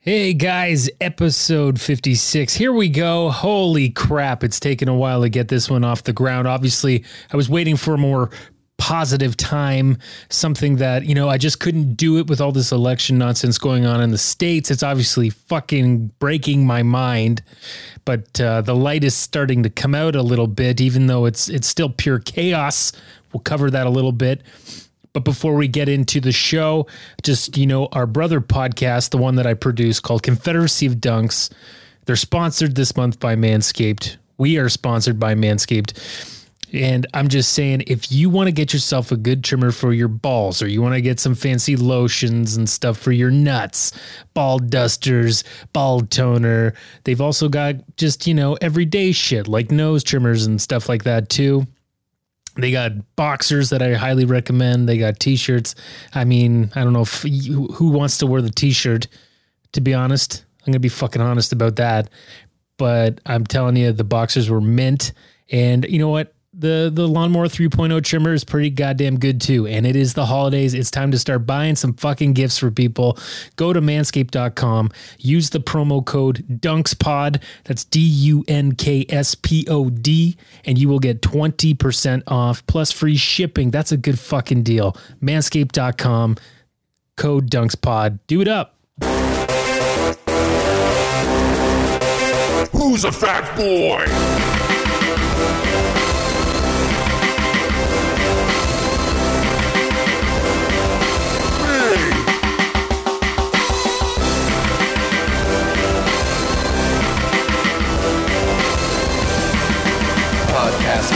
Hey guys, episode 56. Here we go. Holy crap, it's taken a while to get this one off the ground. Obviously, I was waiting for a more positive time, something that, you know, I just couldn't do it with all this election nonsense going on in the States. It's obviously fucking breaking my mind. But uh, the light is starting to come out a little bit, even though it's it's still pure chaos. We'll cover that a little bit. But before we get into the show, just, you know, our brother podcast, the one that I produce called Confederacy of Dunks, they're sponsored this month by Manscaped. We are sponsored by Manscaped. And I'm just saying, if you want to get yourself a good trimmer for your balls, or you want to get some fancy lotions and stuff for your nuts, ball dusters, ball toner, they've also got just, you know, everyday shit like nose trimmers and stuff like that too. They got boxers that I highly recommend. They got t-shirts. I mean, I don't know if who wants to wear the t-shirt. To be honest, I'm gonna be fucking honest about that. But I'm telling you, the boxers were mint. And you know what? The the lawnmower 3.0 trimmer is pretty goddamn good too. And it is the holidays. It's time to start buying some fucking gifts for people. Go to manscaped.com use the promo code dunkspod. That's d-u-n-k-s-p-o-d and you will get 20% off plus free shipping. That's a good fucking deal. Manscaped.com code dunkspod. Do it up. Who's a fat boy?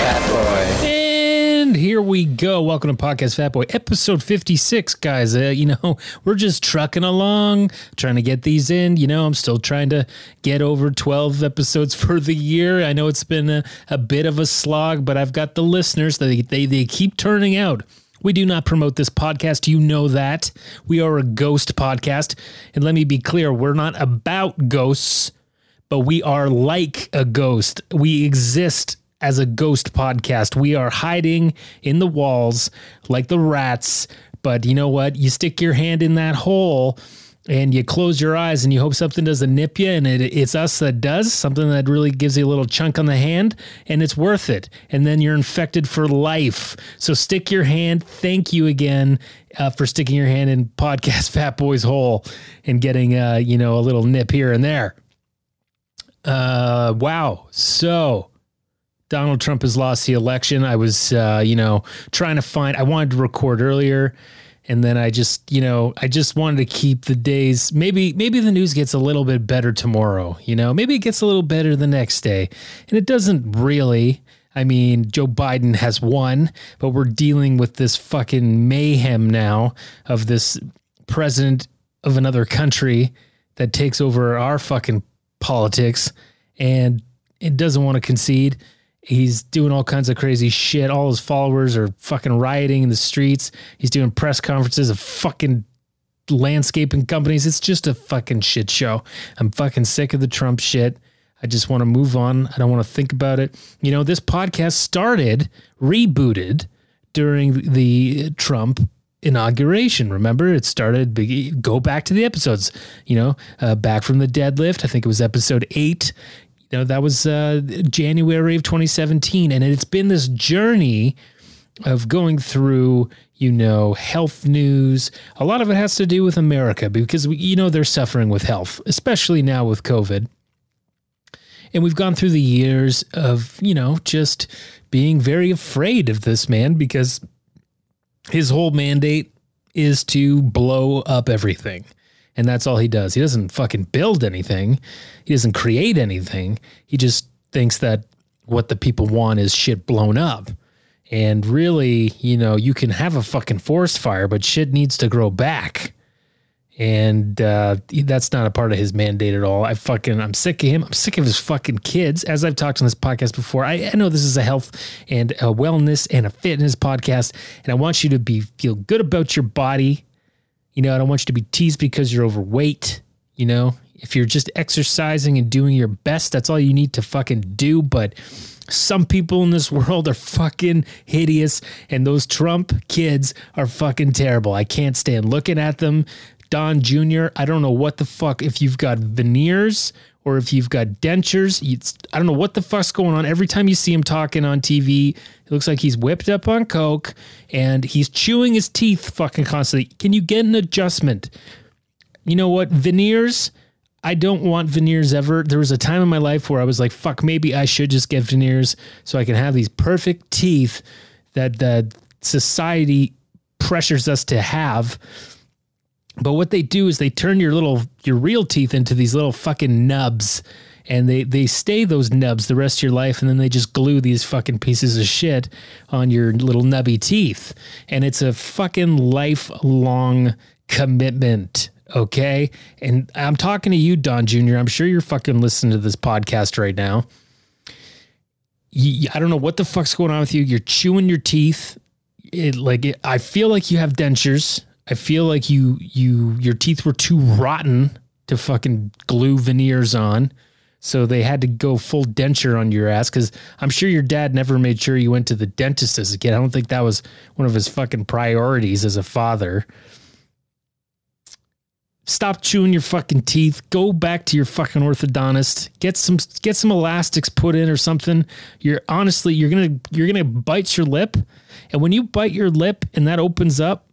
Fat Boy. And here we go. Welcome to Podcast Fat Boy, episode 56, guys. Uh, you know, we're just trucking along, trying to get these in. You know, I'm still trying to get over 12 episodes for the year. I know it's been a, a bit of a slog, but I've got the listeners. They, they, they keep turning out. We do not promote this podcast. You know that. We are a ghost podcast. And let me be clear we're not about ghosts but we are like a ghost. We exist as a ghost podcast. We are hiding in the walls like the rats. But you know what? You stick your hand in that hole and you close your eyes and you hope something doesn't nip you. And it, it's us that does something that really gives you a little chunk on the hand and it's worth it. And then you're infected for life. So stick your hand. Thank you again uh, for sticking your hand in podcast Fat Boy's hole and getting, uh, you know, a little nip here and there. Uh, wow. So Donald Trump has lost the election. I was, uh, you know, trying to find, I wanted to record earlier. And then I just, you know, I just wanted to keep the days. Maybe, maybe the news gets a little bit better tomorrow. You know, maybe it gets a little better the next day, and it doesn't really. I mean, Joe Biden has won, but we're dealing with this fucking mayhem now of this president of another country that takes over our fucking politics and it doesn't want to concede. He's doing all kinds of crazy shit. All his followers are fucking rioting in the streets. He's doing press conferences of fucking landscaping companies. It's just a fucking shit show. I'm fucking sick of the Trump shit. I just want to move on. I don't want to think about it. You know, this podcast started, rebooted during the Trump inauguration. Remember, it started. Go back to the episodes. You know, uh, back from the deadlift. I think it was episode eight. You know, that was uh, January of 2017, and it's been this journey of going through. You know, health news. A lot of it has to do with America because we, you know they're suffering with health, especially now with COVID. And we've gone through the years of, you know, just being very afraid of this man because his whole mandate is to blow up everything. And that's all he does. He doesn't fucking build anything. He doesn't create anything. He just thinks that what the people want is shit blown up. And really, you know, you can have a fucking forest fire, but shit needs to grow back. And uh, that's not a part of his mandate at all. I fucking, I'm sick of him. I'm sick of his fucking kids. As I've talked on this podcast before, I, I know this is a health and a wellness and a fitness podcast, and I want you to be feel good about your body. You know, I don't want you to be teased because you're overweight. You know, if you're just exercising and doing your best, that's all you need to fucking do. But some people in this world are fucking hideous, and those Trump kids are fucking terrible. I can't stand looking at them. Don Jr., I don't know what the fuck if you've got veneers or if you've got dentures. It's, I don't know what the fuck's going on. Every time you see him talking on TV, it looks like he's whipped up on coke and he's chewing his teeth fucking constantly. Can you get an adjustment? You know what? Veneers. I don't want veneers ever. There was a time in my life where I was like, fuck, maybe I should just get veneers so I can have these perfect teeth that the society pressures us to have. But what they do is they turn your little your real teeth into these little fucking nubs and they they stay those nubs the rest of your life and then they just glue these fucking pieces of shit on your little nubby teeth. And it's a fucking lifelong commitment okay? And i'm talking to you don jr i'm sure you're fucking listening to this podcast right now. You, i don't know what the fuck's going on with you. You're chewing your teeth. It like it, i feel like you have dentures i feel like you you your teeth were too rotten to fucking glue veneers on so they had to go full denture on your ass because I'm sure your dad never made sure you went to the dentist as a kid. I don't think that was one of his fucking priorities as a father. Stop chewing your fucking teeth. Go back to your fucking orthodontist. Get some get some elastics put in or something. You're honestly you're gonna you're gonna bite your lip, and when you bite your lip and that opens up,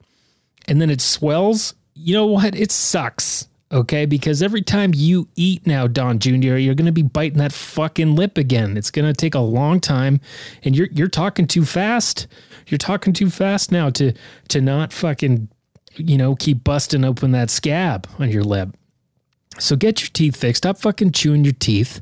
and then it swells. You know what? It sucks okay? Because every time you eat now, Don Jr., you're going to be biting that fucking lip again. It's going to take a long time, and you're you're talking too fast. You're talking too fast now to to not fucking you know keep busting open that scab on your lip. So get your teeth fixed. Stop fucking chewing your teeth,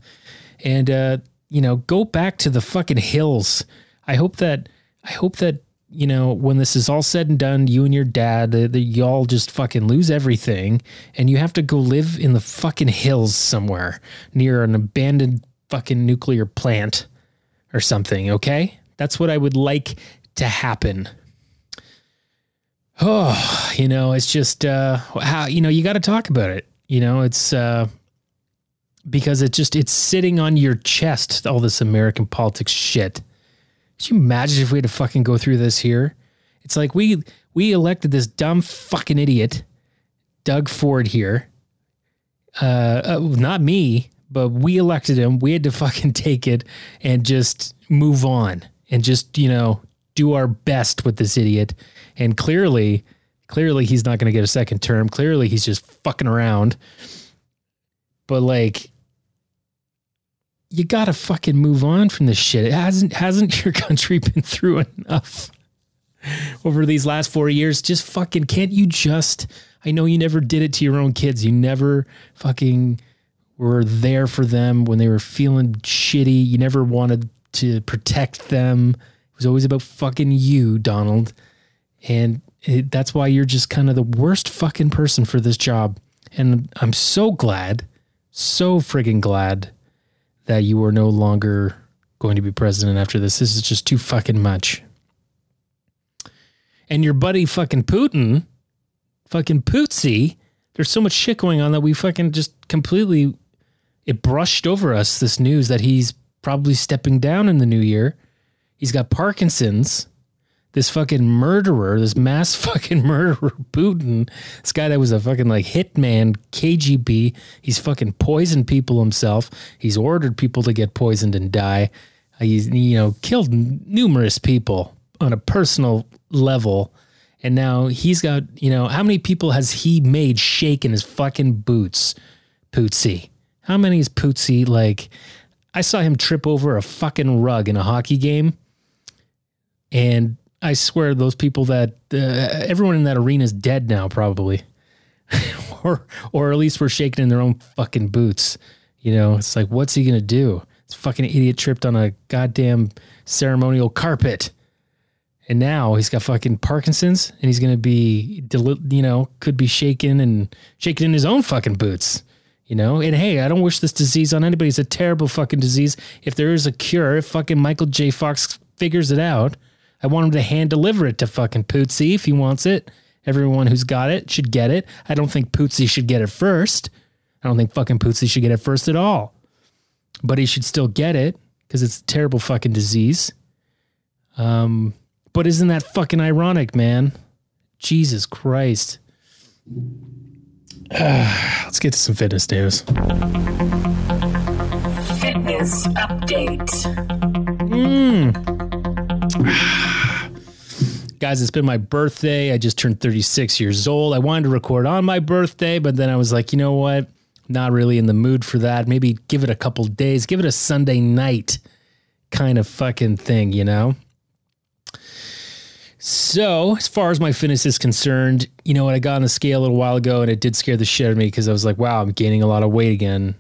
and uh, you know go back to the fucking hills. I hope that I hope that you know, when this is all said and done, you and your dad, the, the, y'all just fucking lose everything, and you have to go live in the fucking hills somewhere near an abandoned fucking nuclear plant or something. Okay, that's what I would like to happen. Oh, you know, it's just uh, how you know you got to talk about it. You know, it's uh, because it just it's sitting on your chest. All this American politics shit you imagine if we had to fucking go through this here? It's like we we elected this dumb fucking idiot, Doug Ford here. Uh, uh, not me, but we elected him. We had to fucking take it and just move on and just you know do our best with this idiot. And clearly, clearly he's not going to get a second term. Clearly he's just fucking around. But like you gotta fucking move on from this shit. It hasn't hasn't your country been through enough over these last four years? Just fucking can't you just I know you never did it to your own kids. You never fucking were there for them when they were feeling shitty. You never wanted to protect them. It was always about fucking you, Donald. And it, that's why you're just kind of the worst fucking person for this job. And I'm so glad, so friggin' glad that you are no longer going to be president after this. This is just too fucking much. And your buddy fucking Putin, fucking Pootsy, there's so much shit going on that we fucking just completely it brushed over us this news that he's probably stepping down in the new year. He's got Parkinson's this fucking murderer, this mass fucking murderer, Putin, this guy that was a fucking like hitman, KGB. He's fucking poisoned people himself. He's ordered people to get poisoned and die. He's you know killed numerous people on a personal level, and now he's got you know how many people has he made shake in his fucking boots, Pootsy? How many is Pootsy like? I saw him trip over a fucking rug in a hockey game, and I swear those people that uh, everyone in that arena is dead now, probably, or or at least we're shaking in their own fucking boots. You know, it's like, what's he gonna do? This fucking idiot tripped on a goddamn ceremonial carpet, and now he's got fucking Parkinson's, and he's gonna be, you know, could be shaking and shaking in his own fucking boots. You know, and hey, I don't wish this disease on anybody. It's a terrible fucking disease. If there is a cure, if fucking Michael J. Fox figures it out, I want him to hand deliver it to fucking Pootsy if he wants it. Everyone who's got it should get it. I don't think Pootsy should get it first. I don't think fucking Pootsy should get it first at all. But he should still get it because it's a terrible fucking disease. Um, but isn't that fucking ironic, man? Jesus Christ. Let's get to some fitness news. Fitness update. Guys, it's been my birthday. I just turned 36 years old. I wanted to record on my birthday, but then I was like, you know what? Not really in the mood for that. Maybe give it a couple days, give it a Sunday night kind of fucking thing, you know? So, as far as my fitness is concerned, you know what? I got on the scale a little while ago and it did scare the shit out of me because I was like, wow, I'm gaining a lot of weight again.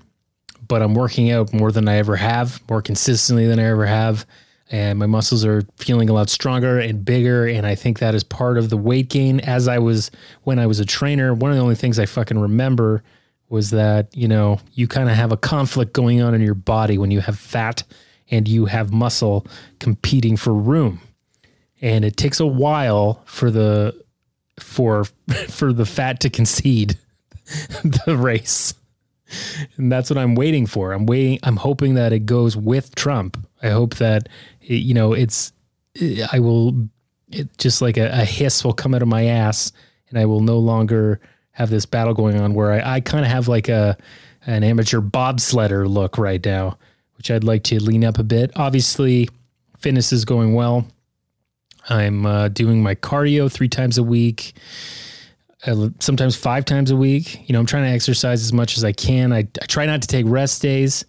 But I'm working out more than I ever have, more consistently than I ever have. And my muscles are feeling a lot stronger and bigger. And I think that is part of the weight gain. As I was, when I was a trainer, one of the only things I fucking remember was that, you know, you kind of have a conflict going on in your body when you have fat and you have muscle competing for room and it takes a while for the for for the fat to concede the race and that's what i'm waiting for. I'm waiting i'm hoping that it goes with trump. I hope that it, you know it's i will it just like a, a hiss will come out of my ass and i will no longer have this battle going on where i, I kind of have like a an amateur bobsledder look right now which i'd like to lean up a bit. Obviously fitness is going well. I'm uh, doing my cardio three times a week, sometimes five times a week. You know, I'm trying to exercise as much as I can. I, I try not to take rest days.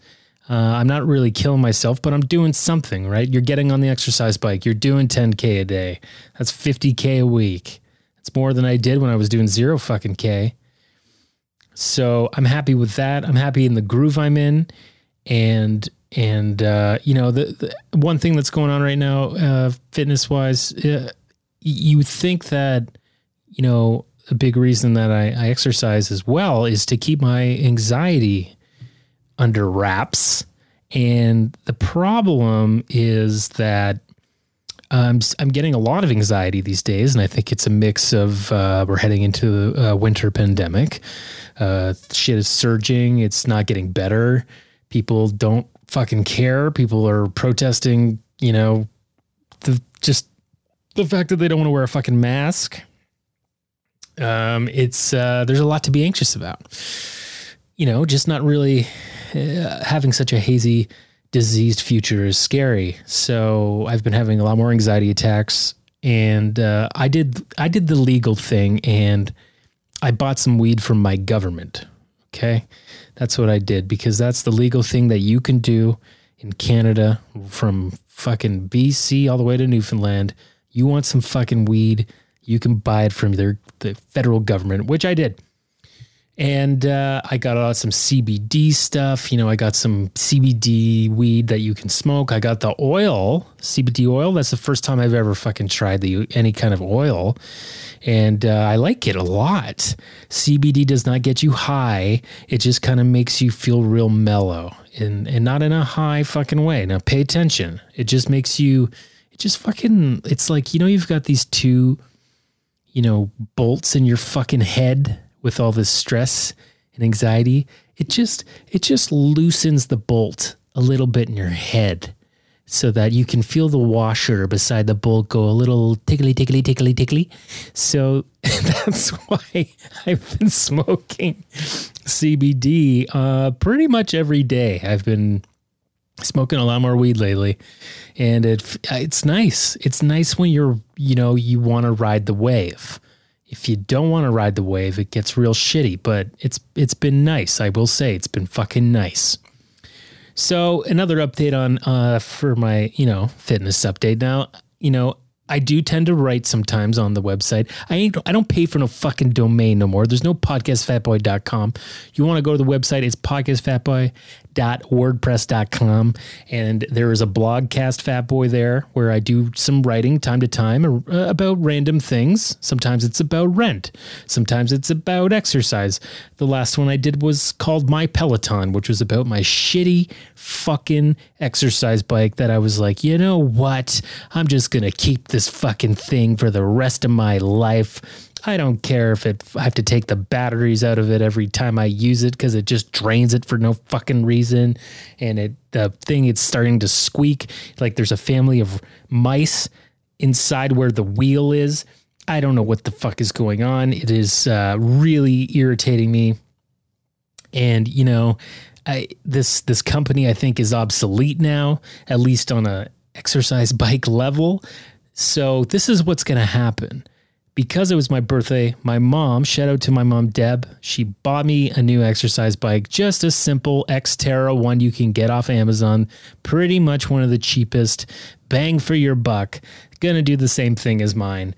Uh, I'm not really killing myself, but I'm doing something, right? You're getting on the exercise bike. You're doing 10K a day. That's 50K a week. That's more than I did when I was doing zero fucking K. So I'm happy with that. I'm happy in the groove I'm in. And and uh, you know the, the, one thing that's going on right now uh, fitness wise uh, you think that you know a big reason that I, I, exercise as well is to keep my anxiety under wraps and the problem is that I'm, I'm getting a lot of anxiety these days and i think it's a mix of uh, we're heading into a winter pandemic uh, shit is surging it's not getting better people don't fucking care. People are protesting, you know, the just the fact that they don't want to wear a fucking mask. Um, it's uh, there's a lot to be anxious about. You know, just not really uh, having such a hazy, diseased future is scary. So I've been having a lot more anxiety attacks, and uh, I did I did the legal thing, and I bought some weed from my government. Okay. That's what I did because that's the legal thing that you can do in Canada from fucking BC all the way to Newfoundland. You want some fucking weed, you can buy it from their the federal government, which I did. And uh, I got uh, some CBD stuff. You know, I got some CBD weed that you can smoke. I got the oil, CBD oil. That's the first time I've ever fucking tried the any kind of oil and uh, I like it a lot. CBD does not get you high; it just kind of makes you feel real mellow, and and not in a high fucking way. Now, pay attention. It just makes you. It just fucking. It's like you know you've got these two, you know, bolts in your fucking head with all this stress and anxiety. It just it just loosens the bolt a little bit in your head so that you can feel the washer beside the bolt go a little tickly, tickly, tickly, tickly. So that's why I've been smoking CBD uh, pretty much every day. I've been smoking a lot more weed lately, and it it's nice. It's nice when you're you know you want to ride the wave. If you don't want to ride the wave, it gets real shitty. But it's it's been nice. I will say it's been fucking nice. So another update on uh, for my you know fitness update. Now you know I do tend to write sometimes on the website. I ain't I don't pay for no fucking domain no more. There's no podcastfatboy.com. You want to go to the website, it's podcastfatboy wordpress.com and there is a blogcast fat boy there where i do some writing time to time uh, about random things. Sometimes it's about rent. Sometimes it's about exercise. The last one i did was called my peloton which was about my shitty fucking exercise bike that i was like you know what? I'm just gonna keep this fucking thing for the rest of my life I don't care if it I have to take the batteries out of it every time I use it because it just drains it for no fucking reason. And it the thing it's starting to squeak like there's a family of mice inside where the wheel is. I don't know what the fuck is going on. It is uh, really irritating me. And you know, I, this this company I think is obsolete now, at least on a exercise bike level. So this is what's going to happen. Because it was my birthday, my mom, shout out to my mom Deb, she bought me a new exercise bike, just a simple Xterra one you can get off Amazon, pretty much one of the cheapest, bang for your buck. Gonna do the same thing as mine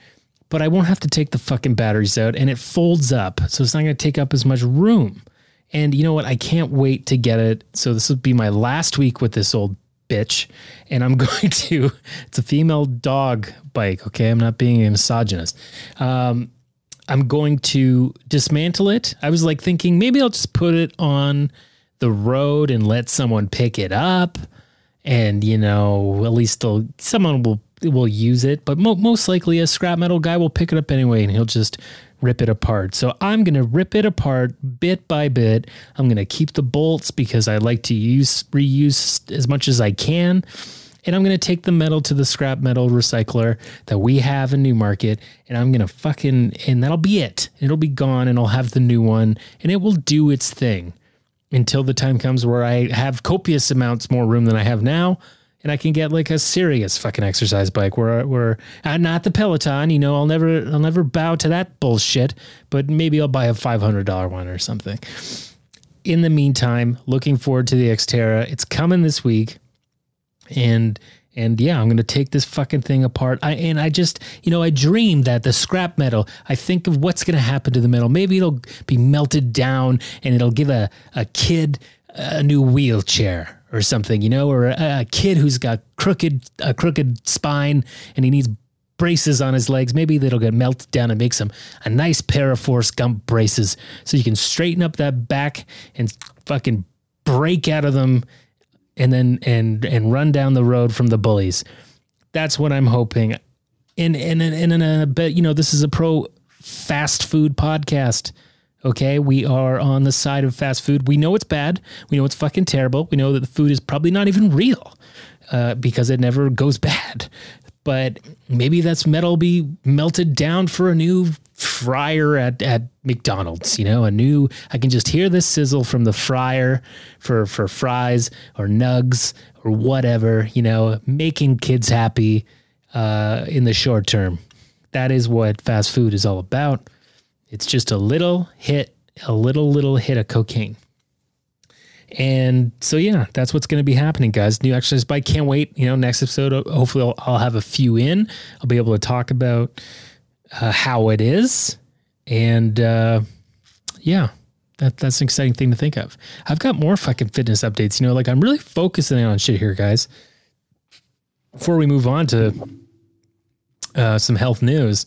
but I won't have to take the fucking batteries out and it folds up. So it's not to take up as much room. And you know what? I can't wait to get it. So this will be my last week with this old bitch. And I'm going to, it's a female dog bike. Okay. I'm not being a misogynist. Um, I'm going to dismantle it. I was like thinking maybe I'll just put it on the road and let someone pick it up. And, you know, at least someone will will use it, but mo- most likely a scrap metal guy will pick it up anyway and he'll just rip it apart. So I'm going to rip it apart bit by bit. I'm going to keep the bolts because I like to use reuse as much as I can. And I'm going to take the metal to the scrap metal recycler that we have in Newmarket and I'm going to fucking and that'll be it. It'll be gone and I'll have the new one and it will do its thing until the time comes where I have copious amounts more room than I have now and I can get like a serious fucking exercise bike where where uh, not the Peloton, you know, I'll never I'll never bow to that bullshit, but maybe I'll buy a $500 one or something. In the meantime, looking forward to the Xterra. It's coming this week. And and yeah, I'm going to take this fucking thing apart. I and I just, you know, I dream that the scrap metal, I think of what's going to happen to the metal. Maybe it'll be melted down and it'll give a a kid a new wheelchair or something, you know, or a, a kid who's got crooked a crooked spine and he needs braces on his legs. Maybe that'll get melted down and make some a nice pair of Forrest Gump braces so you can straighten up that back and fucking break out of them and then and and run down the road from the bullies. That's what I'm hoping. And and and, and, and bet you know this is a pro fast food podcast. Okay, we are on the side of fast food. We know it's bad. We know it's fucking terrible. We know that the food is probably not even real uh, because it never goes bad. But maybe that's metal be melted down for a new fryer at, at McDonald's. You know, a new. I can just hear the sizzle from the fryer for for fries or nugs or whatever. You know, making kids happy uh, in the short term. That is what fast food is all about. It's just a little hit, a little, little hit of cocaine. And so, yeah, that's what's going to be happening, guys. New exercise bike. Can't wait. You know, next episode, hopefully, I'll, I'll have a few in. I'll be able to talk about uh, how it is. And uh, yeah, that, that's an exciting thing to think of. I've got more fucking fitness updates. You know, like I'm really focusing on shit here, guys. Before we move on to uh, some health news.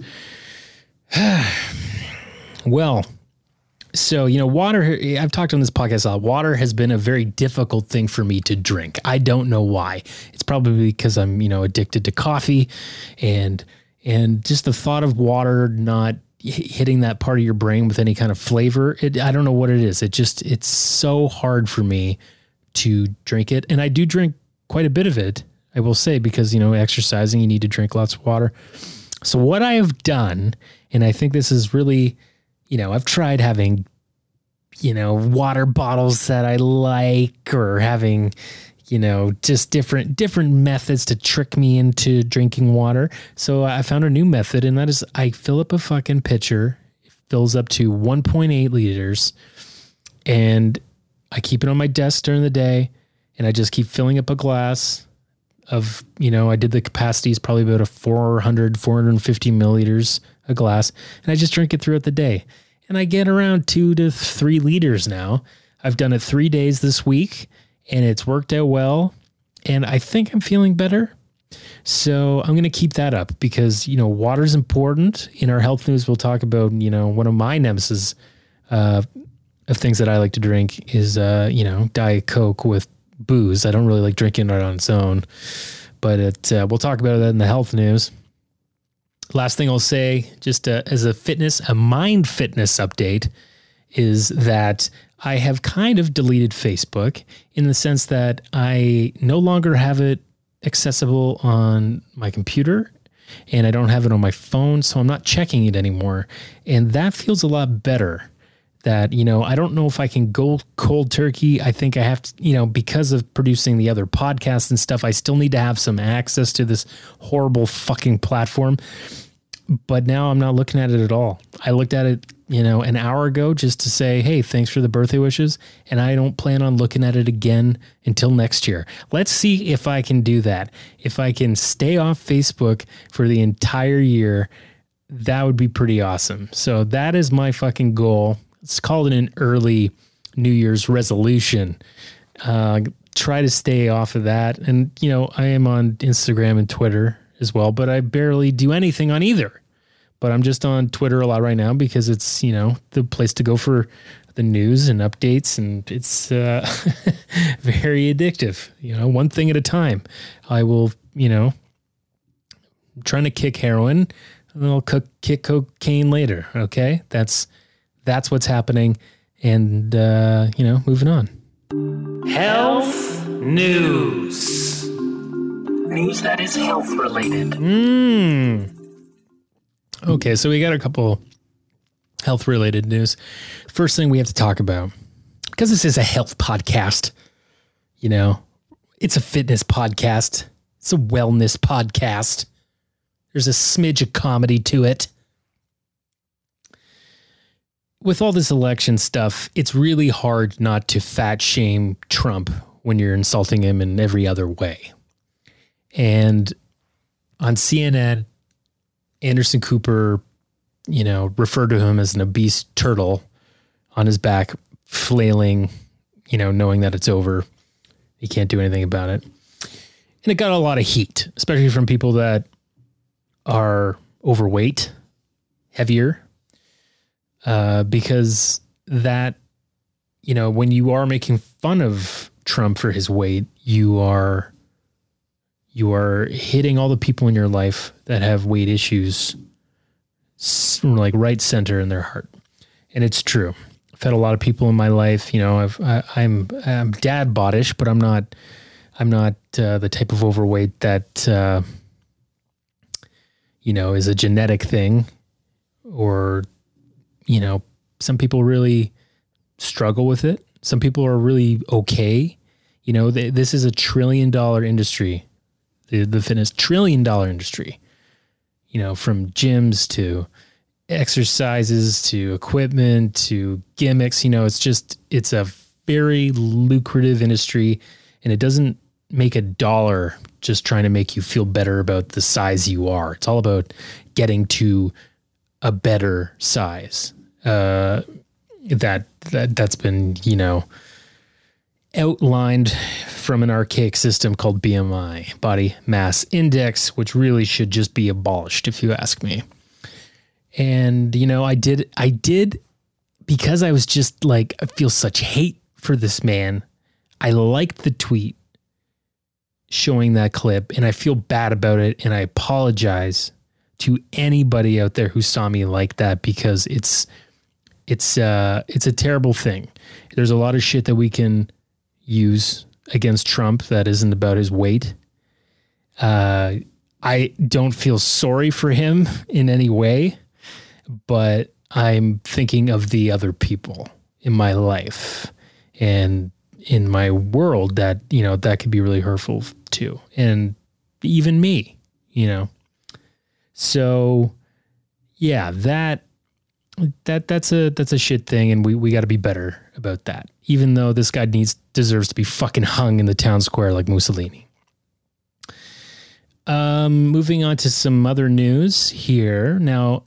Well, so you know, water. I've talked on this podcast a lot. Water has been a very difficult thing for me to drink. I don't know why. It's probably because I'm you know addicted to coffee, and and just the thought of water not hitting that part of your brain with any kind of flavor. It, I don't know what it is. It just it's so hard for me to drink it, and I do drink quite a bit of it. I will say because you know exercising, you need to drink lots of water. So what I have done, and I think this is really you know, I've tried having, you know, water bottles that I like or having, you know, just different different methods to trick me into drinking water. So I found a new method and that is I fill up a fucking pitcher. It fills up to 1.8 liters and I keep it on my desk during the day and I just keep filling up a glass of, you know, I did the capacities probably about a 400 450 milliliters a glass and I just drink it throughout the day and I get around two to three liters now. I've done it three days this week and it's worked out well. And I think I'm feeling better. So I'm going to keep that up because, you know, water's important. In our health news, we'll talk about, you know, one of my nemesis uh, of things that I like to drink is, uh, you know, Diet Coke with booze. I don't really like drinking it on its own, but it, uh, we'll talk about that in the health news last thing I'll say, just uh, as a fitness, a mind fitness update, is that I have kind of deleted Facebook in the sense that I no longer have it accessible on my computer. and I don't have it on my phone, so I'm not checking it anymore. And that feels a lot better. That, you know, I don't know if I can go cold turkey. I think I have to, you know, because of producing the other podcasts and stuff, I still need to have some access to this horrible fucking platform. But now I'm not looking at it at all. I looked at it, you know, an hour ago just to say, hey, thanks for the birthday wishes. And I don't plan on looking at it again until next year. Let's see if I can do that. If I can stay off Facebook for the entire year, that would be pretty awesome. So that is my fucking goal. It's called an early New Year's resolution. Uh, try to stay off of that. And, you know, I am on Instagram and Twitter as well, but I barely do anything on either. But I'm just on Twitter a lot right now because it's, you know, the place to go for the news and updates. And it's uh, very addictive, you know, one thing at a time. I will, you know, I'm trying to kick heroin and I'll cook, kick cocaine later. Okay. That's, that's what's happening. And, uh, you know, moving on. Health news. News that is health related. Mm. Okay, so we got a couple health related news. First thing we have to talk about, because this is a health podcast, you know, it's a fitness podcast, it's a wellness podcast. There's a smidge of comedy to it. With all this election stuff, it's really hard not to fat shame Trump when you're insulting him in every other way. And on CNN, Anderson Cooper, you know, referred to him as an obese turtle on his back, flailing, you know, knowing that it's over. He can't do anything about it. And it got a lot of heat, especially from people that are overweight, heavier, uh, because that, you know, when you are making fun of Trump for his weight, you are you are hitting all the people in your life that have weight issues like right center in their heart. And it's true. I've had a lot of people in my life you know i've I, i'm i'm dad bodish but i'm not i'm not uh, the type of overweight that uh, you know is a genetic thing or you know some people really struggle with it. Some people are really okay. You know this is a trillion dollar industry the, the fitness trillion dollar industry, you know, from gyms to exercises to equipment to gimmicks, you know, it's just, it's a very lucrative industry and it doesn't make a dollar just trying to make you feel better about the size you are. It's all about getting to a better size. Uh, that that that's been you know outlined from an archaic system called BMI, body mass index, which really should just be abolished, if you ask me. And, you know, I did, I did, because I was just like, I feel such hate for this man. I liked the tweet showing that clip and I feel bad about it. And I apologize to anybody out there who saw me like that because it's, it's, uh, it's a terrible thing. There's a lot of shit that we can, use against Trump that isn't about his weight. Uh, I don't feel sorry for him in any way, but I'm thinking of the other people in my life and in my world that, you know, that could be really hurtful too. And even me, you know. So yeah, that that that's a that's a shit thing and we we got to be better about that even though this guy needs deserves to be fucking hung in the town square like Mussolini. Um, moving on to some other news here. Now,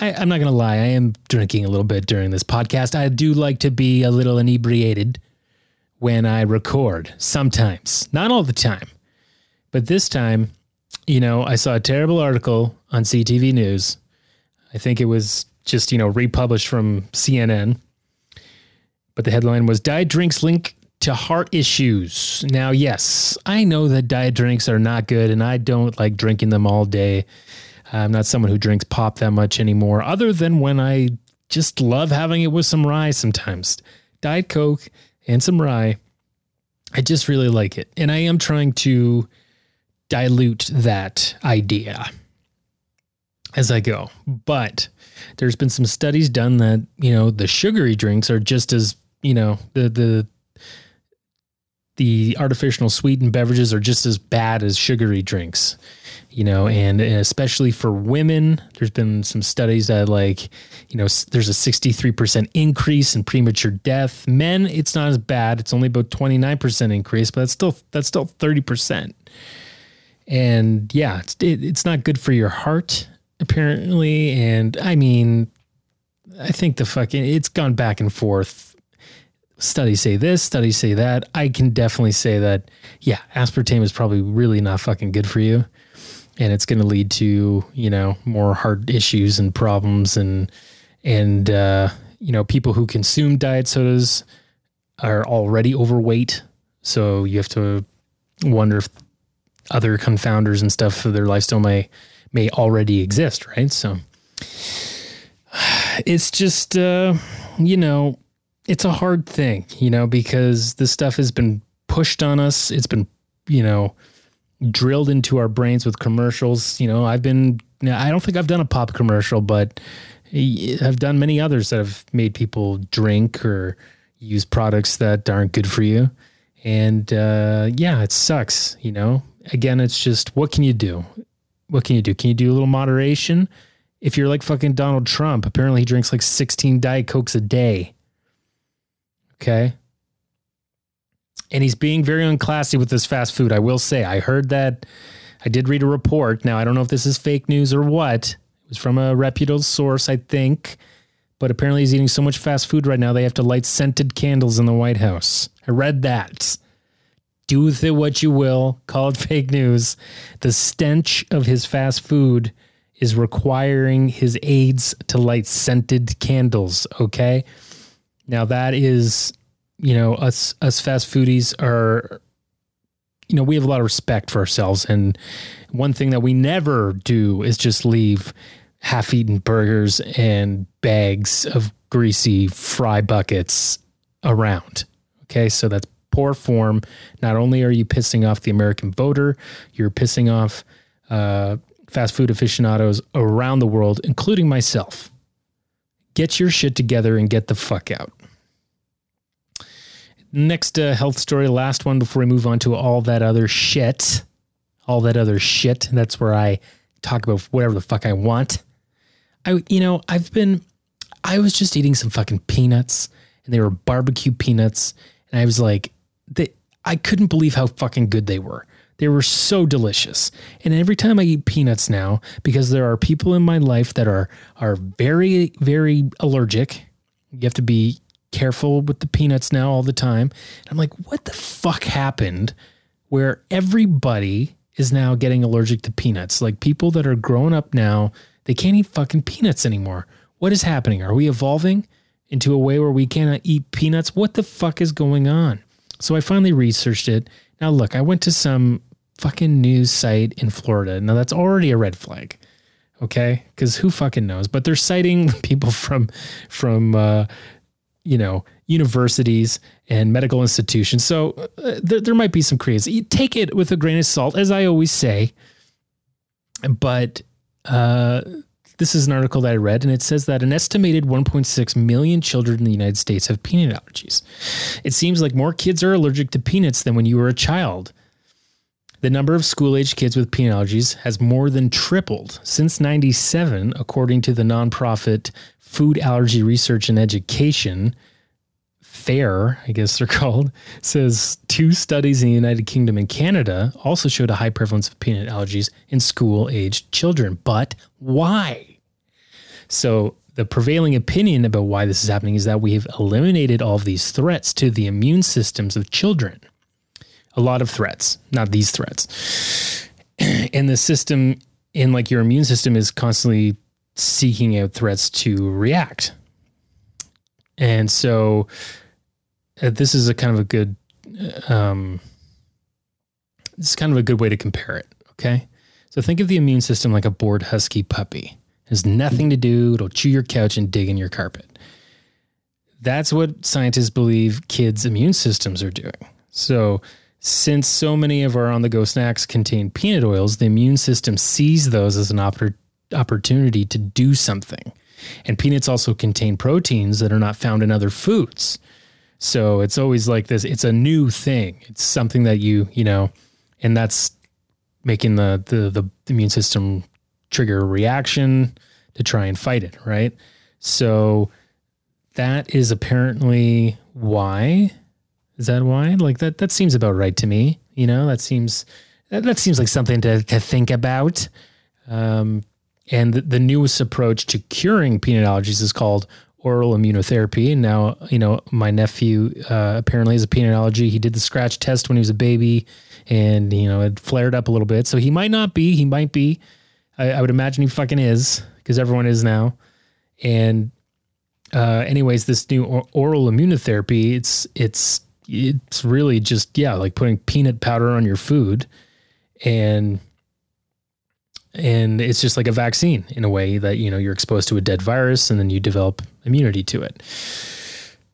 I, I'm not gonna lie, I am drinking a little bit during this podcast. I do like to be a little inebriated when I record. Sometimes, not all the time, but this time, you know, I saw a terrible article on CTV News. I think it was just you know republished from CNN but the headline was Diet Drinks Link to Heart Issues. Now, yes, I know that diet drinks are not good, and I don't like drinking them all day. I'm not someone who drinks pop that much anymore, other than when I just love having it with some rye sometimes. Diet Coke and some rye. I just really like it. And I am trying to dilute that idea. As I go. But there's been some studies done that, you know, the sugary drinks are just as, you know, the the the artificial sweetened beverages are just as bad as sugary drinks. You know, and, and especially for women, there's been some studies that like, you know, there's a 63% increase in premature death. Men, it's not as bad. It's only about 29% increase, but that's still that's still 30% and yeah, it's it, it's not good for your heart apparently. And I mean, I think the fucking it's gone back and forth. Studies say this, studies say that. I can definitely say that. Yeah, aspartame is probably really not fucking good for you, and it's going to lead to you know more heart issues and problems and and uh, you know people who consume diet sodas are already overweight, so you have to wonder if other confounders and stuff for their lifestyle may may already exist, right? So it's just uh, you know, it's a hard thing, you know, because this stuff has been pushed on us. It's been, you know, drilled into our brains with commercials. You know, I've been I don't think I've done a pop commercial, but I've done many others that have made people drink or use products that aren't good for you. And uh, yeah, it sucks, you know. Again, it's just what can you do? What can you do? Can you do a little moderation? If you're like fucking Donald Trump, apparently he drinks like 16 Diet Cokes a day. Okay. And he's being very unclassy with this fast food. I will say, I heard that. I did read a report. Now, I don't know if this is fake news or what. It was from a reputable source, I think. But apparently, he's eating so much fast food right now, they have to light scented candles in the White House. I read that. Do with it what you will. Call it fake news. The stench of his fast food is requiring his aides to light scented candles. Okay. Now that is, you know, us us fast foodies are, you know, we have a lot of respect for ourselves, and one thing that we never do is just leave half-eaten burgers and bags of greasy fry buckets around. Okay, so that's poor form. Not only are you pissing off the American voter, you're pissing off uh, fast food aficionados around the world, including myself. Get your shit together and get the fuck out. Next uh, health story, last one before we move on to all that other shit. All that other shit. That's where I talk about whatever the fuck I want. I, you know, I've been, I was just eating some fucking peanuts and they were barbecue peanuts. And I was like, they, I couldn't believe how fucking good they were. They were so delicious. And every time I eat peanuts now, because there are people in my life that are are very, very allergic. You have to be careful with the peanuts now all the time. And I'm like, what the fuck happened where everybody is now getting allergic to peanuts? Like people that are growing up now, they can't eat fucking peanuts anymore. What is happening? Are we evolving into a way where we cannot eat peanuts? What the fuck is going on? So I finally researched it. Now, look, I went to some fucking news site in Florida. Now, that's already a red flag. Okay. Because who fucking knows? But they're citing people from, from, uh, you know, universities and medical institutions. So uh, there, there might be some crazy. Take it with a grain of salt, as I always say. But uh, this is an article that I read, and it says that an estimated 1.6 million children in the United States have peanut allergies. It seems like more kids are allergic to peanuts than when you were a child. The number of school age kids with peanut allergies has more than tripled since 97, according to the nonprofit Food Allergy Research and Education. FARE, I guess they're called, says two studies in the United Kingdom and Canada also showed a high prevalence of peanut allergies in school aged children. But why? So, the prevailing opinion about why this is happening is that we have eliminated all of these threats to the immune systems of children. A lot of threats, not these threats. and the system, in like your immune system, is constantly seeking out threats to react. And so, uh, this is a kind of a good um, this is kind of a good way to compare it okay so think of the immune system like a bored husky puppy it has nothing to do it'll chew your couch and dig in your carpet that's what scientists believe kids immune systems are doing so since so many of our on the go snacks contain peanut oils the immune system sees those as an oppor- opportunity to do something. And peanuts also contain proteins that are not found in other foods. So it's always like this it's a new thing. It's something that you, you know, and that's making the the the immune system trigger a reaction to try and fight it, right? So that is apparently why. Is that why? Like that that seems about right to me. You know, that seems that, that seems like something to to think about. Um, and the, the newest approach to curing peanut allergies is called oral immunotherapy. And now, you know, my nephew uh, apparently has a peanut allergy. He did the scratch test when he was a baby, and you know, it flared up a little bit. So he might not be. He might be. I, I would imagine he fucking is because everyone is now. And uh, anyways, this new or- oral immunotherapy, it's it's it's really just yeah, like putting peanut powder on your food, and and it's just like a vaccine in a way that you know you're exposed to a dead virus and then you develop immunity to it.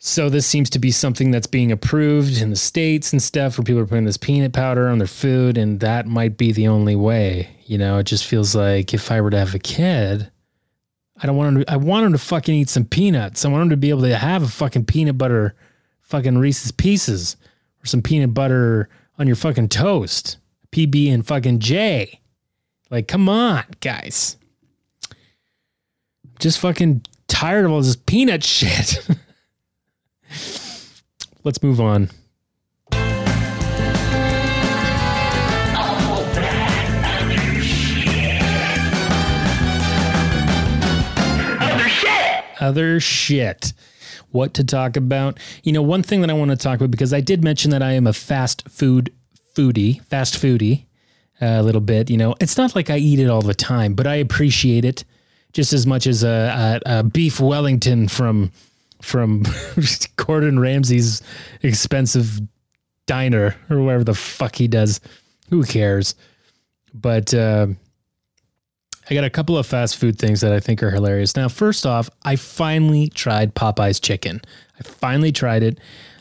So this seems to be something that's being approved in the states and stuff where people are putting this peanut powder on their food and that might be the only way. You know, it just feels like if I were to have a kid, I don't want him to I want him to fucking eat some peanuts. I want him to be able to have a fucking peanut butter fucking Reese's pieces or some peanut butter on your fucking toast. PB and fucking J. Like, come on, guys. Just fucking tired of all this peanut shit. Let's move on. Other shit! Other shit. What to talk about? You know, one thing that I want to talk about because I did mention that I am a fast food foodie, fast foodie, a little bit. You know, it's not like I eat it all the time, but I appreciate it just as much as a, a, a beef Wellington from from Gordon Ramsay's expensive diner or whatever the fuck he does. Who cares? But uh, I got a couple of fast food things that I think are hilarious. Now, first off, I finally tried Popeye's chicken. I finally tried it.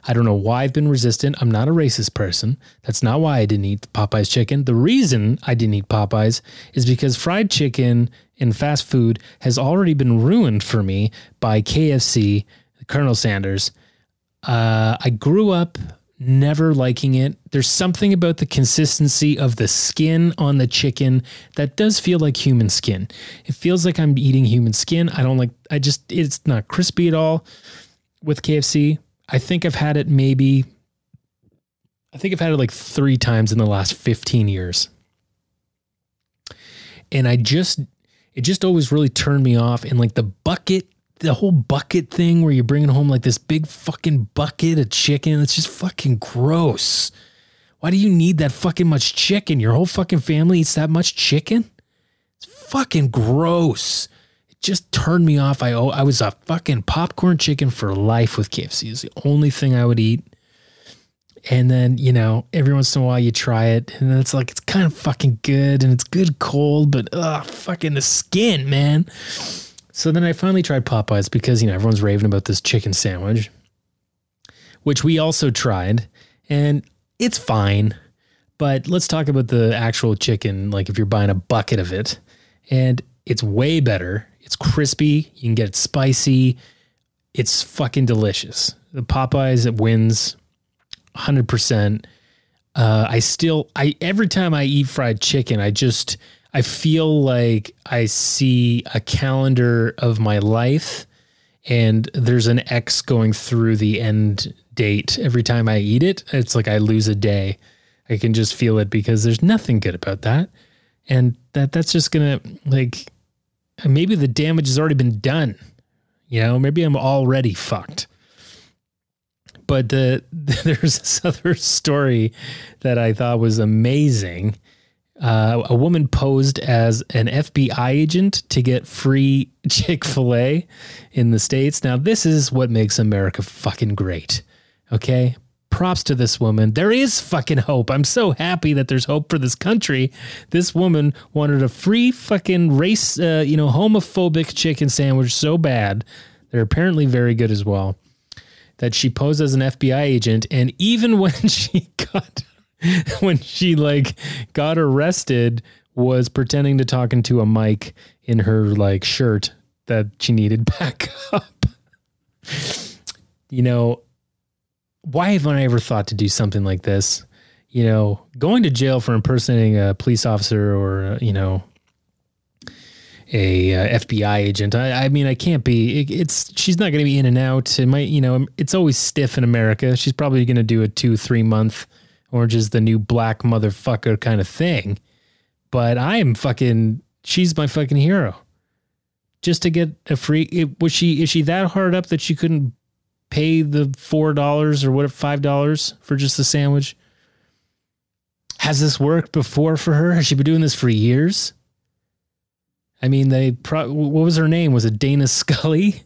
I don't know why I've been resistant. I'm not a racist person. That's not why I didn't eat Popeye's chicken. The reason I didn't eat Popeye's is because fried chicken in fast food has already been ruined for me by KFC, Colonel Sanders. Uh, I grew up never liking it. There's something about the consistency of the skin on the chicken that does feel like human skin. It feels like I'm eating human skin. I don't like, I just, it's not crispy at all with KFC. I think I've had it maybe, I think I've had it like three times in the last 15 years. And I just, it just always really turned me off. And like the bucket, the whole bucket thing where you're bringing home like this big fucking bucket of chicken, it's just fucking gross. Why do you need that fucking much chicken? Your whole fucking family eats that much chicken? It's fucking gross. Just turned me off. I I was a fucking popcorn chicken for life with KFC. It's the only thing I would eat. And then, you know, every once in a while you try it and it's like it's kind of fucking good and it's good cold, but ugh, fucking the skin, man. So then I finally tried Popeyes because, you know, everyone's raving about this chicken sandwich, which we also tried. And it's fine. But let's talk about the actual chicken, like if you're buying a bucket of it. And it's way better. It's crispy. You can get it spicy. It's fucking delicious. The Popeyes it wins 100%. Uh, I still, I every time I eat fried chicken, I just, I feel like I see a calendar of my life and there's an X going through the end date every time I eat it. It's like I lose a day. I can just feel it because there's nothing good about that. And that that's just going to like maybe the damage has already been done. You know, maybe I'm already fucked. But the, there's this other story that I thought was amazing. Uh, a woman posed as an FBI agent to get free Chick fil A in the States. Now, this is what makes America fucking great. Okay. Props to this woman. There is fucking hope. I'm so happy that there's hope for this country. This woman wanted a free fucking race, uh, you know, homophobic chicken sandwich so bad. They're apparently very good as well. That she posed as an FBI agent, and even when she got when she like got arrested was pretending to talk into a mic in her like shirt that she needed back up. you know, why haven't I ever thought to do something like this? You know, going to jail for impersonating a police officer or, uh, you know, a uh, FBI agent. I, I mean, I can't be. It, it's she's not going to be in and out. It might, you know, it's always stiff in America. She's probably going to do a two, three month Orange is the new black motherfucker kind of thing. But I am fucking. She's my fucking hero. Just to get a free. It, was she? Is she that hard up that she couldn't pay the four dollars or what? Five dollars for just the sandwich? Has this worked before for her? Has she been doing this for years? I mean, they. Pro- what was her name? Was it Dana Scully?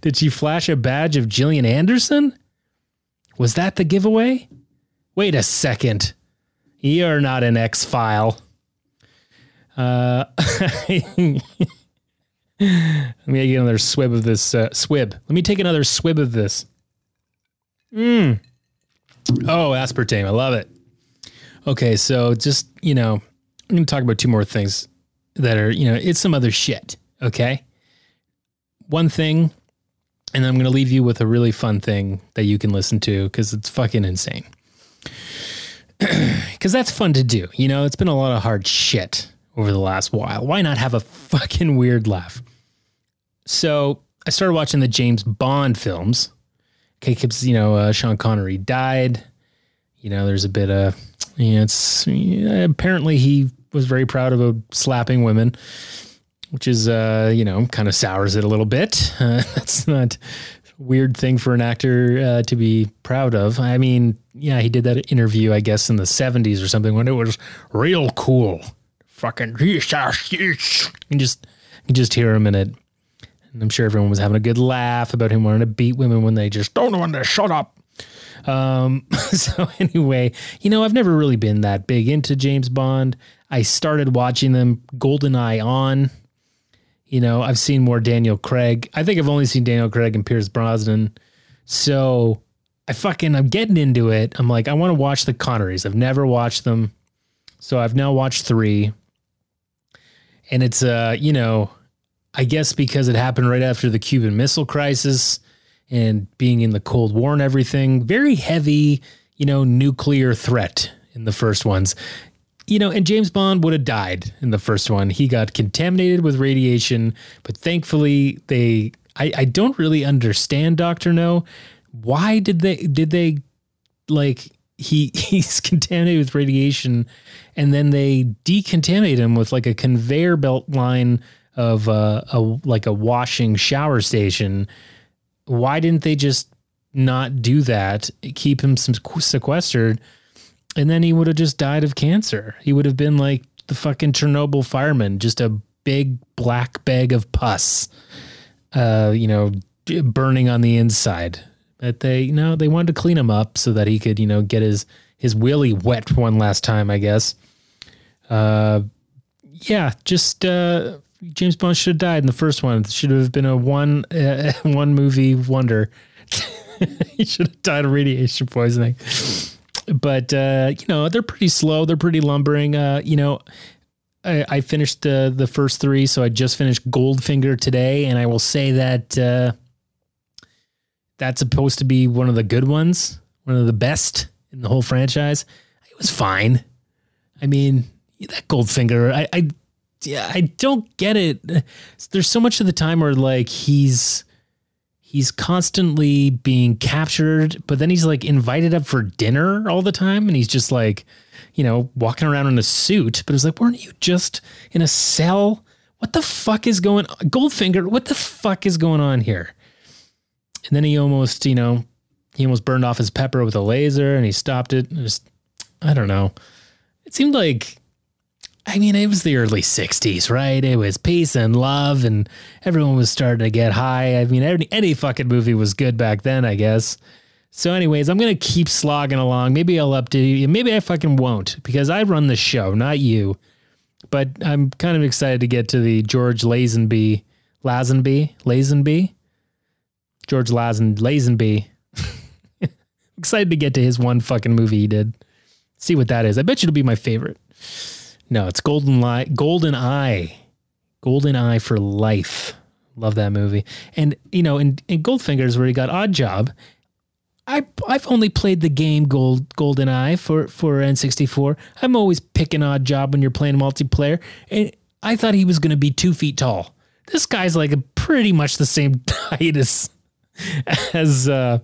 Did she flash a badge of Gillian Anderson? Was that the giveaway? Wait a second. You're not an X file. Uh, let me get another swib of this. Uh, swib. Let me take another swib of this. Mmm. Oh, aspartame. I love it. Okay, so just, you know, I'm going to talk about two more things that are, you know, it's some other shit. Okay. One thing, and I'm going to leave you with a really fun thing that you can listen to because it's fucking insane. Because that's fun to do. You know, it's been a lot of hard shit over the last while. Why not have a fucking weird laugh? So I started watching the James Bond films. Okay, because, you know, uh, Sean Connery died. You know, there's a bit of, you know, it's yeah, apparently he was very proud of slapping women, which is, uh, you know, kind of sours it a little bit. Uh, that's not weird thing for an actor uh, to be proud of. I mean, yeah, he did that interview, I guess, in the 70s or something when it was real cool. Fucking, you can just, you can just hear him in it. And I'm sure everyone was having a good laugh about him wanting to beat women when they just don't want to shut up. Um, so anyway, you know, I've never really been that big into James Bond. I started watching them GoldenEye on. You know, I've seen more Daniel Craig. I think I've only seen Daniel Craig and Pierce Brosnan. So I fucking I'm getting into it. I'm like, I want to watch the Connerys. I've never watched them. So I've now watched three. And it's uh, you know, I guess because it happened right after the Cuban Missile Crisis and being in the Cold War and everything, very heavy, you know, nuclear threat in the first ones you know, and James Bond would have died in the first one. He got contaminated with radiation, but thankfully they I, I don't really understand Doctor No. Why did they did they like he he's contaminated with radiation and then they decontaminate him with like a conveyor belt line of a like a washing shower station. Why didn't they just not do that? Keep him sequestered and then he would have just died of cancer. He would have been like the fucking Chernobyl fireman, just a big black bag of pus, uh, you know, burning on the inside. But they, you know, they wanted to clean him up so that he could, you know, get his his willy wet one last time, I guess. Uh, yeah, just uh, James Bond should have died in the first one. It should have been a one uh, one movie wonder. he should have died of radiation poisoning but uh, you know they're pretty slow. They're pretty lumbering. Uh, you know, I, I finished uh, the first three, so I just finished Goldfinger today, and I will say that uh, that's supposed to be one of the good ones, one of the best in the whole franchise. It was fine. I mean, that Goldfinger, I, I yeah, I don't get it. There's so much of the time where like he's he's constantly being captured, but then he's like invited up for dinner all the time. And he's just like, you know, walking around in a suit. But it's like, weren't you just in a cell? What the fuck is going on? Goldfinger, what the fuck is going on here? And then he almost, you know, he almost burned off his pepper with a laser and he stopped it. Just, I don't know. It seemed like I mean, it was the early 60s, right? It was peace and love, and everyone was starting to get high. I mean, any, any fucking movie was good back then, I guess. So, anyways, I'm going to keep slogging along. Maybe I'll update you. Maybe I fucking won't because I run the show, not you. But I'm kind of excited to get to the George Lazenby, Lazenby, Lazenby, George Lazen, Lazenby. excited to get to his one fucking movie he did. See what that is. I bet you it'll be my favorite. No, it's Golden Light, Golden Eye. Golden Eye for Life. Love that movie. And you know, in, in Goldfingers, where he got Odd Job, I I've only played the game Gold Golden Eye for for N64. I'm always picking Odd Job when you're playing multiplayer, and I thought he was going to be two feet tall. This guy's like a pretty much the same height as as uh,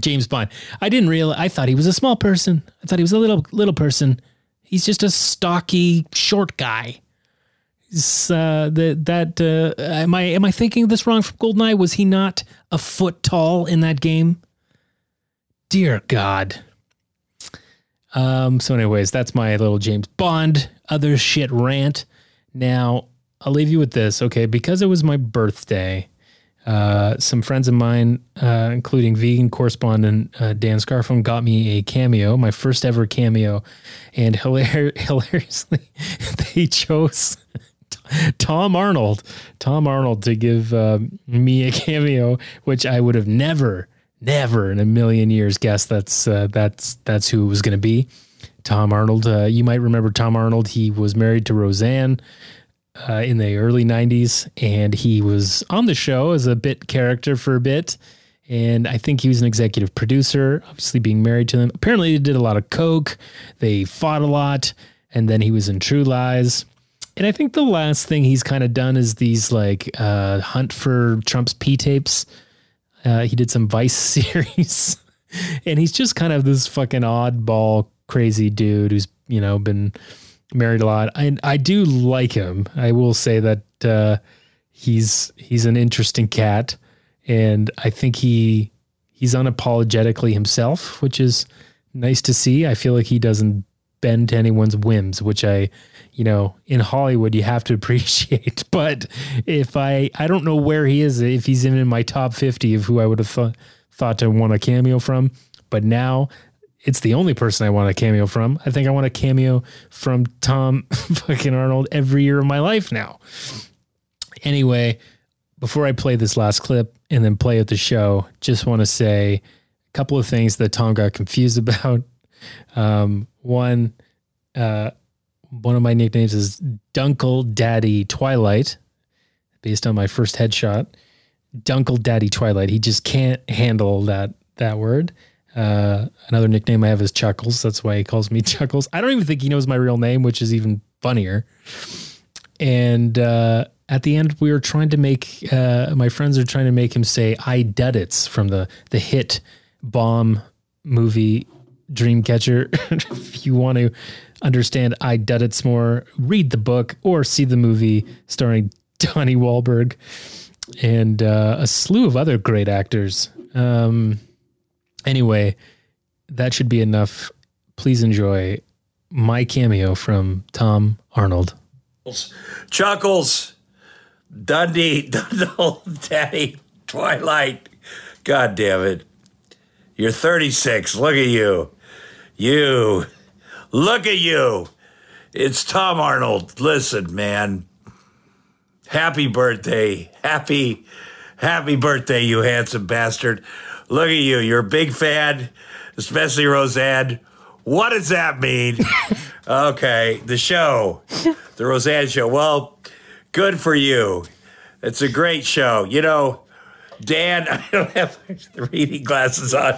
James Bond. I didn't realize. I thought he was a small person. I thought he was a little little person. He's just a stocky, short guy. He's, uh, that that uh, am I am I thinking this wrong from Goldeneye? Was he not a foot tall in that game? Dear God. Um. So, anyways, that's my little James Bond other shit rant. Now I'll leave you with this, okay? Because it was my birthday. Uh, some friends of mine, uh, including vegan correspondent uh, Dan Scarfone, got me a cameo, my first ever cameo, and hilar- hilariously, they chose Tom Arnold, Tom Arnold, to give uh, me a cameo, which I would have never, never in a million years guessed that's uh, that's that's who it was going to be. Tom Arnold. You might remember Tom Arnold. He was married to Roseanne uh, in the early 90s and he was on the show as a bit character for a bit. And i think he was an executive producer obviously being married to them. Apparently he did a lot of coke. They fought a lot and then he was in true lies. And i think the last thing he's kind of done is these like uh, hunt for trump's p tapes. Uh, he did some vice series. And he's just kind of this fucking oddball crazy dude who's you know been married a lot. I I do like him. I will say that uh, he's he's an interesting cat, and I think he he's unapologetically himself, which is nice to see. I feel like he doesn't bend to anyone's whims, which I, you know, in Hollywood you have to appreciate. But if I I don't know where he is, if he's even in my top fifty of who I would have th- thought to want a cameo from, but now it's the only person I want a cameo from. I think I want a cameo from Tom fucking Arnold every year of my life now. Anyway, before I play this last clip and then play at the show, just want to say a couple of things that Tom got confused about. Um, one, uh, one of my nicknames is Dunkle Daddy Twilight, based on my first headshot. Dunkle Daddy Twilight. He just can't handle that that word. Uh, another nickname I have is Chuckles. That's why he calls me Chuckles. I don't even think he knows my real name, which is even funnier. And uh, at the end, we were trying to make uh, my friends are trying to make him say "I did it" from the the hit bomb movie Dreamcatcher. if you want to understand "I did it" more, read the book or see the movie starring Donnie Wahlberg and uh, a slew of other great actors. Um, Anyway, that should be enough. Please enjoy my cameo from Tom Arnold. Chuckles, Dundee, Dundle, Daddy, Twilight. God damn it. You're 36. Look at you. You. Look at you. It's Tom Arnold. Listen, man. Happy birthday. Happy, happy birthday, you handsome bastard. Look at you. You're a big fan, especially Roseanne. What does that mean? okay, the show, the Roseanne show. Well, good for you. It's a great show. You know, Dan, I don't have the reading glasses on.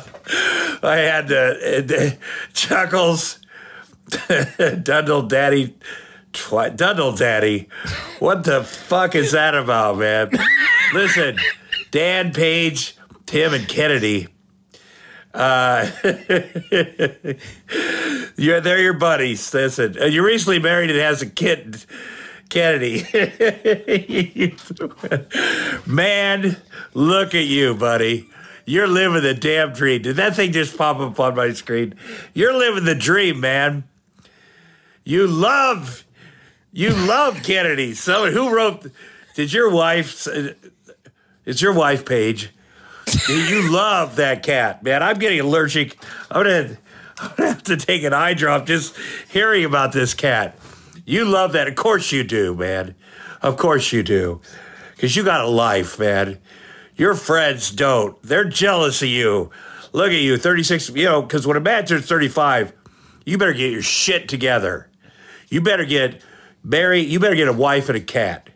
I had to, uh, Chuckles, Dundle Daddy, Twi- Dundle Daddy. What the fuck is that about, man? Listen, Dan Paige, Tim, and Kennedy. Uh, you're they're your buddies. Listen, uh, you recently married and has a kid, Kennedy. Man, look at you, buddy. You're living the damn dream. Did that thing just pop up on my screen? You're living the dream, man. You love, you love Kennedy. So who wrote? Did your wife? It's your wife, Paige. You love that cat, man. I'm getting allergic. I'm gonna, I'm gonna have to take an eye drop just hearing about this cat. You love that. Of course you do, man. Of course you do. Because you got a life, man. Your friends don't. They're jealous of you. Look at you, 36. You know, because when a man turns 35, you better get your shit together. You better get married. You better get a wife and a cat.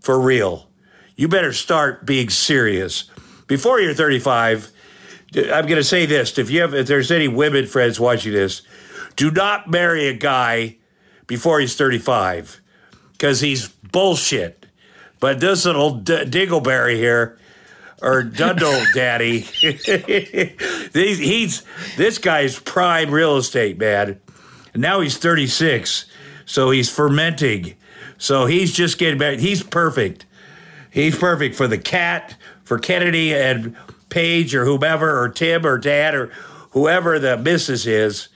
for real. You better start being serious. Before you're 35, I'm going to say this. If you have, if there's any women friends watching this, do not marry a guy before he's 35 because he's bullshit. But this little D- Dingleberry here, or Dundle Daddy, he's, he's this guy's prime real estate man. And now he's 36, so he's fermenting. So he's just getting back. He's perfect. He's perfect for the cat, for Kennedy and Paige or whomever, or Tim or Dad or whoever the missus is.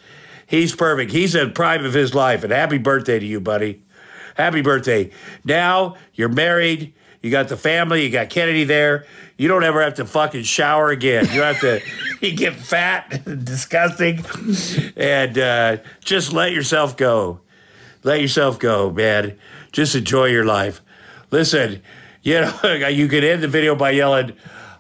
He's perfect. He's in prime of his life. And happy birthday to you, buddy. Happy birthday. Now you're married. You got the family. You got Kennedy there. You don't ever have to fucking shower again. You have to you get fat, and disgusting, and uh, just let yourself go. Let yourself go, man. Just enjoy your life. Listen, you know, you could end the video by yelling,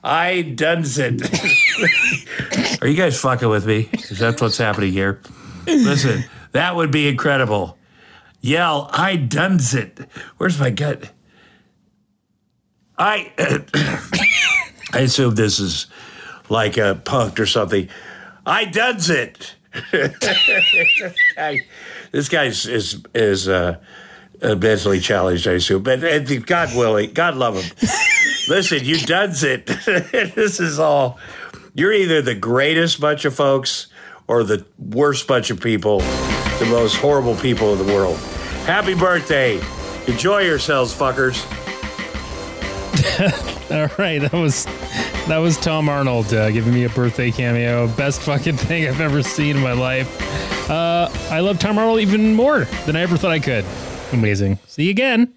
I done it. Are you guys fucking with me? Is that what's happening here? Listen, that would be incredible. Yell, I done it. Where's my gut? I I assume this is like a punk or something. I does it. This guy's is is uh, mentally challenged, I assume. But uh, God willing, God love him. Listen, you does it. this is all. You're either the greatest bunch of folks or the worst bunch of people, the most horrible people in the world. Happy birthday. Enjoy yourselves, fuckers. All right, that was that was Tom Arnold uh, giving me a birthday cameo. Best fucking thing I've ever seen in my life. Uh, I love Tom Arnold even more than I ever thought I could. Amazing. See you again.